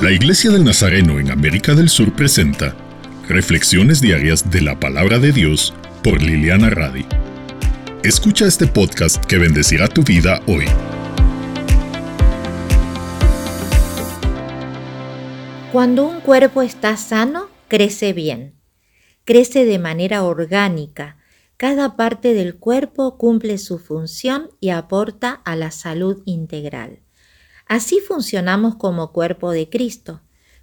La Iglesia del Nazareno en América del Sur presenta Reflexiones Diarias de la Palabra de Dios por Liliana Radi. Escucha este podcast que bendecirá tu vida hoy. Cuando un cuerpo está sano, crece bien. Crece de manera orgánica. Cada parte del cuerpo cumple su función y aporta a la salud integral. Así funcionamos como cuerpo de Cristo.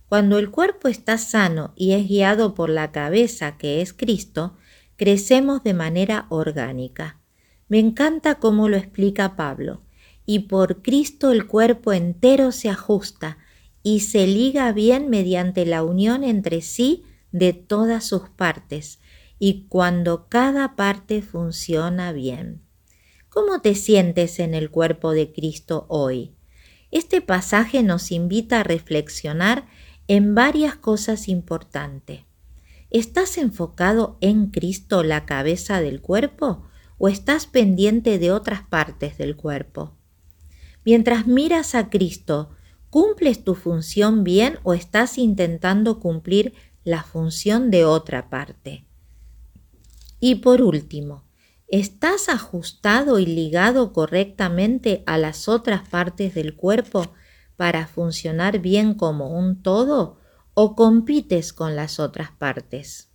Cuando el cuerpo está sano y es guiado por la cabeza que es Cristo, crecemos de manera orgánica. Me encanta cómo lo explica Pablo. Y por Cristo el cuerpo entero se ajusta y se liga bien mediante la unión entre sí de todas sus partes y cuando cada parte funciona bien. ¿Cómo te sientes en el cuerpo de Cristo hoy? Este pasaje nos invita a reflexionar en varias cosas importantes. ¿Estás enfocado en Cristo, la cabeza del cuerpo, o estás pendiente de otras partes del cuerpo? Mientras miras a Cristo, ¿cumples tu función bien o estás intentando cumplir la función de otra parte? Y por último, ¿Estás ajustado y ligado correctamente a las otras partes del cuerpo para funcionar bien como un todo o compites con las otras partes?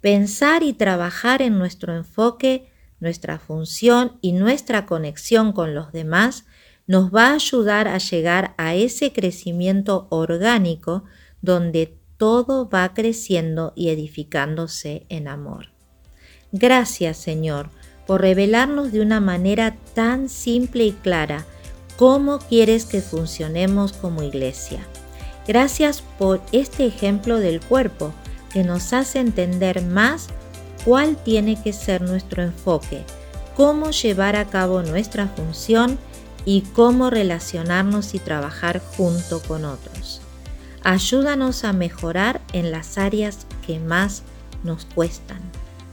Pensar y trabajar en nuestro enfoque, nuestra función y nuestra conexión con los demás nos va a ayudar a llegar a ese crecimiento orgánico donde todo va creciendo y edificándose en amor. Gracias Señor por revelarnos de una manera tan simple y clara cómo quieres que funcionemos como iglesia. Gracias por este ejemplo del cuerpo que nos hace entender más cuál tiene que ser nuestro enfoque, cómo llevar a cabo nuestra función y cómo relacionarnos y trabajar junto con otros. Ayúdanos a mejorar en las áreas que más nos cuestan.